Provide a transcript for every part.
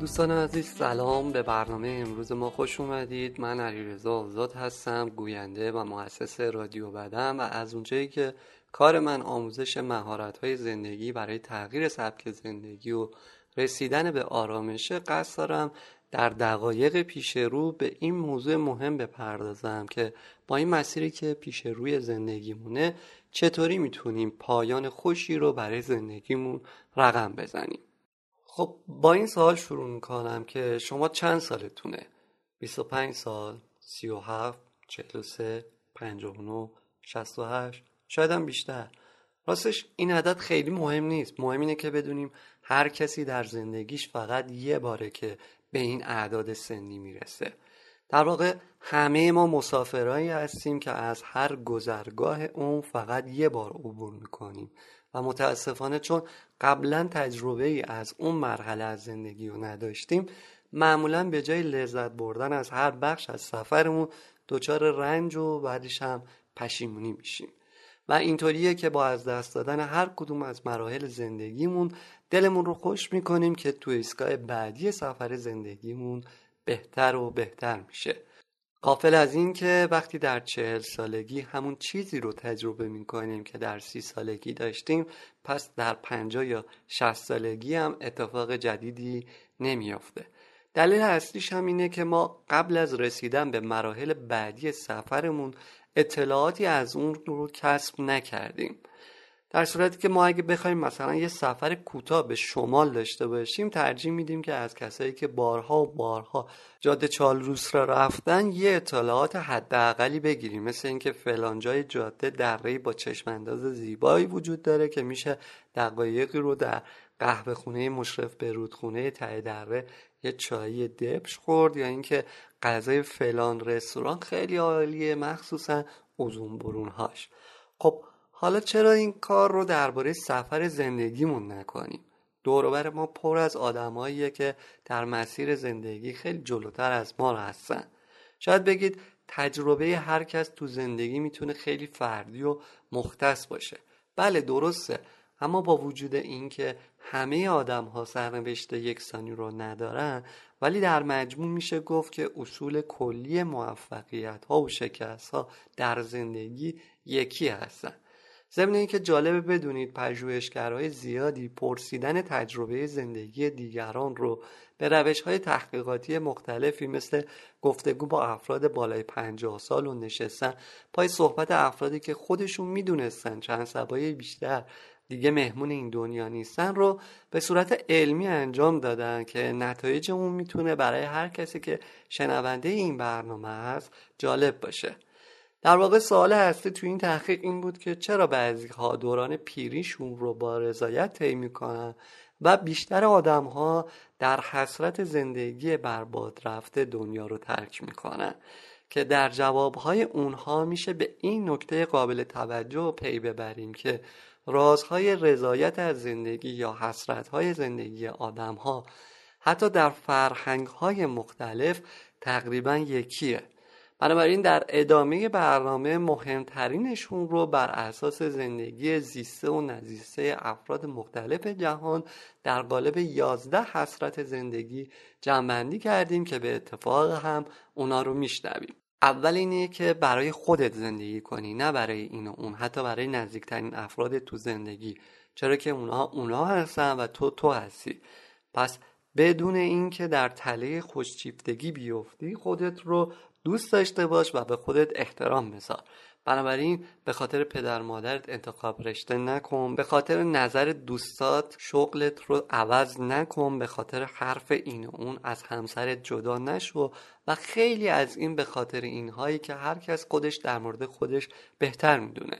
دوستان عزیز سلام. به برنامه امروز ما خوش اومدید. من علیرضا آزاد هستم گوینده و مؤسس رادیو بدم و از اونجایی که کار من آموزش مهارت های زندگی برای تغییر سبک زندگی و رسیدن به آرامش قصد دارم در دقایق پیش رو به این موضوع مهم بپردازم که با این مسیری که پیش روی زندگیمونه چطوری می‌تونیم پایان خوشی رو برای زندگیمون رقم بزنیم؟ خب با این سوال شروع می‌کنم که شما چند سالتونه؟ 25 سال 37 43 59 68 شاید هم بیشتر. راستش این عدد خیلی مهم نیست. مهم اینه که بدونیم هر کسی در زندگیش فقط یه باره که به این اعداد سنی می‌رسه. در واقع همه ما مسافرهایی هستیم که از هر گذرگاه اون فقط یه بار عبور می‌کنیم. و متاسفانه چون قبلا تجربه ای از اون مرحله از زندگی رو نداشتیم معمولا به جای لذت بردن از هر بخش از سفرمون دچار رنج و بعدش هم پشیمونی میشیم. و اینطوریه که با از دست دادن هر کدوم از مراحل زندگیمون دلمون رو خوش می‌کنیم که تو ایستگاه بعدی سفر زندگیمون بهتر و بهتر میشه. قافل از این که وقتی در چهل سالگی همون چیزی رو تجربه می‌کنیم که در سی سالگی داشتیم پس در پنجاه یا شست سالگی هم اتفاق جدیدی نمیافته. دلیل اصلیش هم اینه که ما قبل از رسیدن به مراحل بعدی سفرمون اطلاعاتی از اون رو کسب نکردیم. در صورتی که ما اگه بخوایم مثلا یه سفر کوتاه به شمال داشته باشیم ترجیح میدیم که از کسایی که بارها و بارها جاده چالروس را رفتن یه اطلاعات حداقلی بگیریم. مثل اینکه فلانجای جاده درهای با چشمانداز زیبایی وجود داره که میشه دقایقی رو در قهوه خونه مشرف به رودخونه ته دره یه چایی دبش خورد یا اینکه غذای فلان رستوران خیلی عالیه مخصوصا اوزون برونهاش. خب حالا چرا این کار رو درباره سفر زندگیمون نکنیم؟ دوروبر ما پر از آدماییه که در مسیر زندگی خیلی جلوتر از ما هستن. شاید بگید تجربه هر کس تو زندگی می‌تونه خیلی فردی و مختص باشه. بله درسته. اما با وجود اینکه همه آدم ها سرنوشت یکسانی رو ندارن ولی در مجموع میشه گفت که اصول کلی موفقیت ها و شکست ها در زندگی یکی هستن. ضمن اینکه جالبه بدونید پژوهشگرهای زیادی پرسیدن تجربه زندگی دیگران رو به روش های تحقیقاتی مختلفی مثل گفتگو با افراد بالای پنجاه سال و نشستن پای صحبت افرادی که خودشون می‌دونستن چند سبای بیشتر دیگه مهمون این دنیا نیستن رو به صورت علمی انجام دادن که نتایج اون می‌تونه برای هر کسی که شنونده این برنامه هست جالب باشه. در واقع سوال هسته تو این تحقیق این بود که چرا بعضی ها دوران پیریشون رو با رضایت طی می‌کنن و بیشتر آدم ها در حسرت زندگی برباد رفته دنیا رو ترک می‌کنن؟ که در جوابهای اونها میشه به این نکته قابل توجه پی ببریم که رازهای رضایت از زندگی یا حسرتهای زندگی آدم ها حتی در فرهنگ های مختلف تقریبا یکیه. بنابراین در ادامه برنامه مهمترینشون رو بر اساس زندگی زیسته و نزیسته افراد مختلف جهان در قالب یازده حسرت زندگی جمعبندی کردیم که به اتفاق هم اونا رو میشنویم. اول اینه که برای خودت زندگی کنی نه برای این و اون حتی برای نزدیکترین افراد تو زندگی. چرا که اونا اونا هستن و تو تو هستی. پس بدون اینکه در تله خوشچیفتگی بیفتی خودت رو دوست داشته باش و به خودت احترام بذار. بنابراین به خاطر پدر مادرت انتخاب رشته نکن. به خاطر نظر دوستات شغلت رو عوض نکن. به خاطر حرف این و اون از همسرت جدا نشو و خیلی از این به خاطر اینهایی که هر کس خودش در مورد خودش بهتر می‌دونه.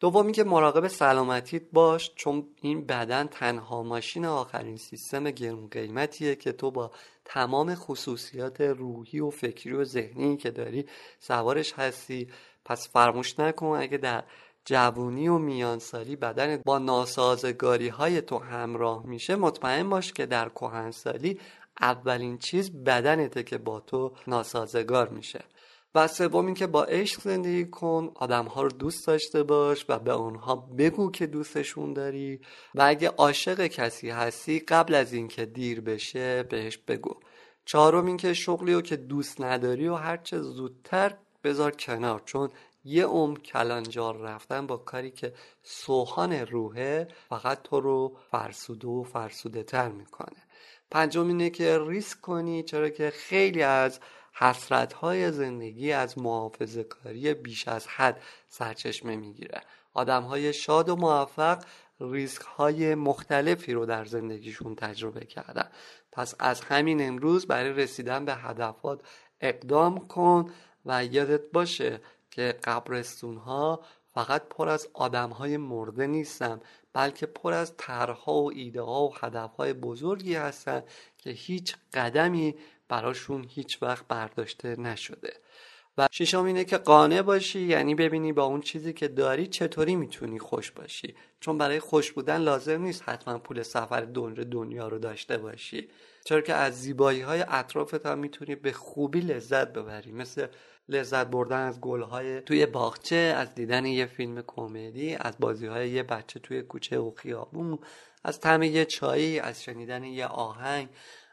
دومی که مراقب سلامتیت باش چون این بدن تنها ماشین آخرین سیستم گرون قیمتیه که تو با تمام خصوصیات روحی و فکری و ذهنی که داری سوارش هستی. پس فرموش نکن اگه در جوونی و میانسالی بدنت با ناسازگاری های تو همراه میشه مطمئن باش که در کهنسالی اولین چیز بدنته که با تو ناسازگار میشه. و سوم اینکه با عشق زندگی کن آدم ها رو دوست داشته باش و به آنها بگو که دوستشون داری و اگه عاشق کسی هستی قبل از اینکه دیر بشه بهش بگو. چهارم اینکه شغلی رو که دوست نداری و هرچه زودتر بذار کنار چون یه عمر کلانجار رفتن با کاری که سوهان روحه فقط تو رو فرسوده و فرسوده تر می‌کنه. پنجم اینه که ریسک کنی چرا که خیلی از حسرت های زندگی از محافظه کاری بیش از حد سرچشمه می‌گیره. آدم های شاد و موفق ریسک های مختلفی رو در زندگیشون تجربه کردن. پس از همین امروز برای رسیدن به هدفات اقدام کن و یادت باشه که قبرستون ها فقط پر از آدم های مرده نیستن بلکه پر از طرحها و ایده ها و هدف های بزرگی هستن که هیچ قدمی براشون هیچ وقت برداشته نشده. و ششم اینه که قانع باشی یعنی ببینی با اون چیزی که داری چطوری می‌تونی خوش باشی. چون برای خوش بودن لازم نیست حتما پول سفر دنر دنیا رو داشته باشی. چرا که از زیبایی های اطرافت هم می‌تونی به خوبی لذت ببری. مثل لذت بردن از گلهای توی باغچه از دیدن یه فیلم کمدی از بازی های یه بچه توی کوچه و خیابون از طعم یه چایی از شنیدن یه آهنگ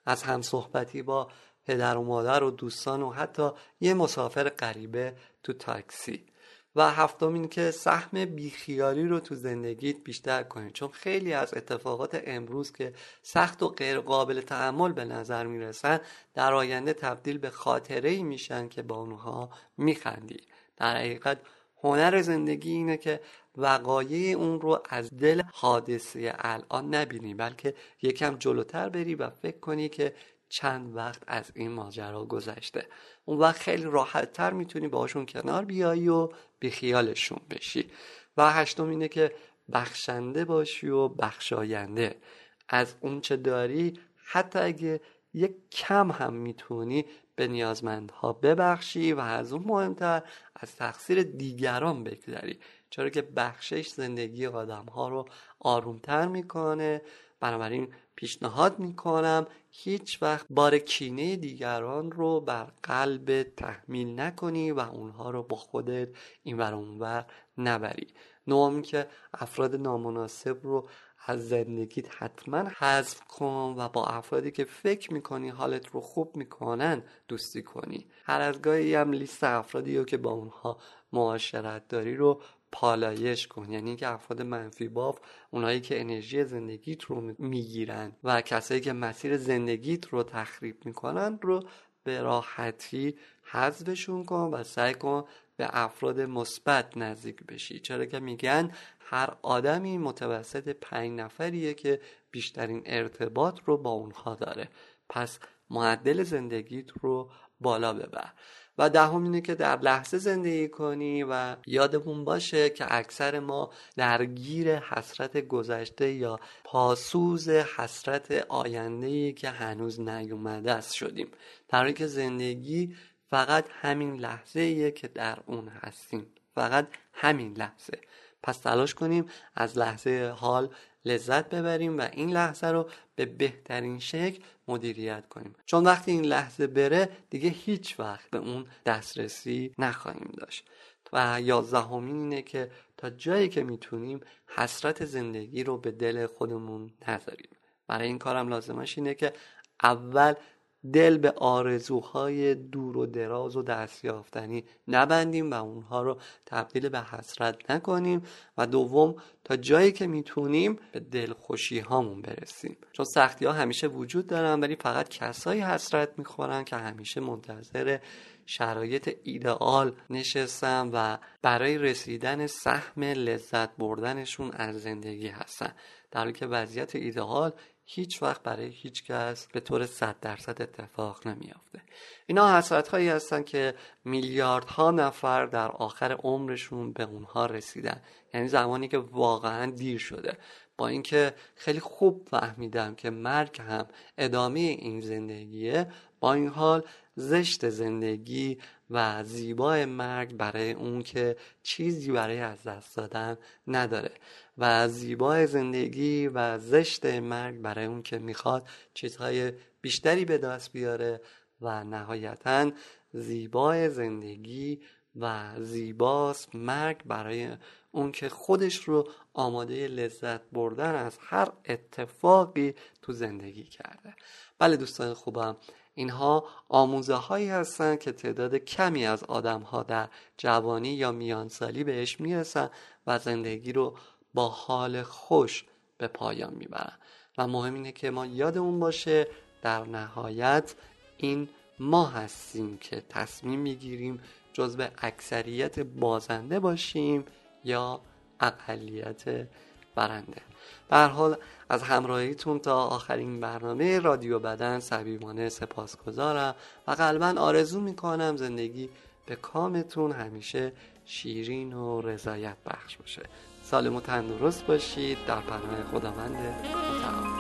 از همصحبتی با پدر و مادر و دوستان و حتی یه مسافر غریبه تو تاکسی. و هفتم این که سهم بیخیالی رو تو زندگیت بیشتر کنید چون خیلی از اتفاقات امروز که سخت و غیر قابل تحمل به نظر می‌رسن در آینده تبدیل به خاطره ای میشن که با اونها میخندی. در حقیقت هنر زندگی اینه که وقایع اون رو از دل حادثه الان نبینی بلکه یکم جلوتر بری و فکر کنی که چند وقت از این ماجرا گذشته. اون وقت خیلی راحت تر می‌تونی باشون کنار بیایی و بیخیالشون بشی. و هشتم اینه که بخشنده باشی و بخشاینده. از اون چه داری حتی اگه یک کم هم می‌تونی به نیازمندها ببخشی و از اون مهمتر از تقصیر دیگران بگذری. چرا که بخشش زندگی آدم ها رو آرومتر می‌کنه بنابراین پیشنهاد می‌کنم هیچ وقت بار کینه دیگران رو بر قلب تحمیل نکنی و اونها رو با خودت این ور اونور نبری. نوم که افراد نامناسب رو از زندگیت حتما حذف کن و با افرادی که فکر می‌کنی حالت رو خوب می‌کنن دوستی کنی. هر از گاهی هم لیست افرادی رو که با اونها معاشرت داری رو پالایش کن. یعنی که افراد منفی باف اونایی که انرژی زندگیت رو می‌گیرن و کسایی که مسیر زندگیت رو تخریب می‌کنن رو به راحتی حذفشون کن و سعی کن به افراد مثبت نزدیک بشی. چرا که میگن هر آدمی متوسط پنج نفریه که بیشترین ارتباط رو با اونها داره. پس معدل زندگیت رو بالا ببر. و دهم اینه که در لحظه زندگی کنی و یادمون باشه که اکثر ما درگیر حسرت گذشته یا پاسوز حسرت آینده که هنوز نیومده است شدیم. در حالی که زندگی فقط همین لحظه که در اون هستیم. فقط همین لحظه. پس تلاش کنیم از لحظه حال لذت ببریم و این لحظه رو به بهترین شکل مدیریت کنیم. چون وقتی این لحظه بره دیگه هیچ وقت به اون دسترسی نخواهیم داشت. و یازدهمین اینه که تا جایی که می‌تونیم حسرت زندگی رو به دل خودمون نذاریم. برای این کارم لازمش اینه که اول دل به آرزوهای دور و دراز و دستیافتنی نبندیم و اونها رو تبدیل به حسرت نکنیم و دوم تا جایی که می‌تونیم به دلخوشی هامون برسیم. چون سختی ها همیشه وجود دارن ولی فقط کسایی حسرت می‌خورن که همیشه منتظر شرایط ایدئال نشستن و برای رسیدن سهم لذت بردنشون از زندگی هستن. در حالی که وضعیت ایدئال هیچ وقت برای هیچ کس به طور صد درصد اتفاق نمیافته. اینا حسرت هایی هستن که میلیاردها نفر در آخر عمرشون به اونها رسیدن. یعنی زمانی که واقعا دیر شده. با اینکه خیلی خوب فهمیدم که مرگ هم ادامه این زندگیه با این حال زشت زندگی و زیبای مرگ برای اون که چیزی برای از دست دادن نداره. و زیبای زندگی و زشت مرگ برای اون که می‌خواد چیزهای بیشتری به دست بیاره و نهایتا زیبای زندگی و زیباست مرگ برای اون که خودش رو آماده لذت بردن از هر اتفاقی تو زندگی کرده. بله دوستان خوبم اینها آموزه هایی هستند که تعداد کمی از آدم ها در جوانی یا میانسالی بهش می‌رسن و زندگی رو با حال خوش به پایان می‌برن. و مهم اینه که ما یادمون باشه در نهایت این ما هستیم که تصمیم می‌گیریم جزو اکثریت بازنده باشیم یا اقلیت برنده. به حال از همراهیتون تا آخرین برنامه رادیو بدن صمیمانه سپاسگزارم و قلبا آرزو می‌کنم زندگی به کامتون همیشه شیرین و رضایت بخش باشه. سالم و تندرست باشید. در پناه خداوند متعال.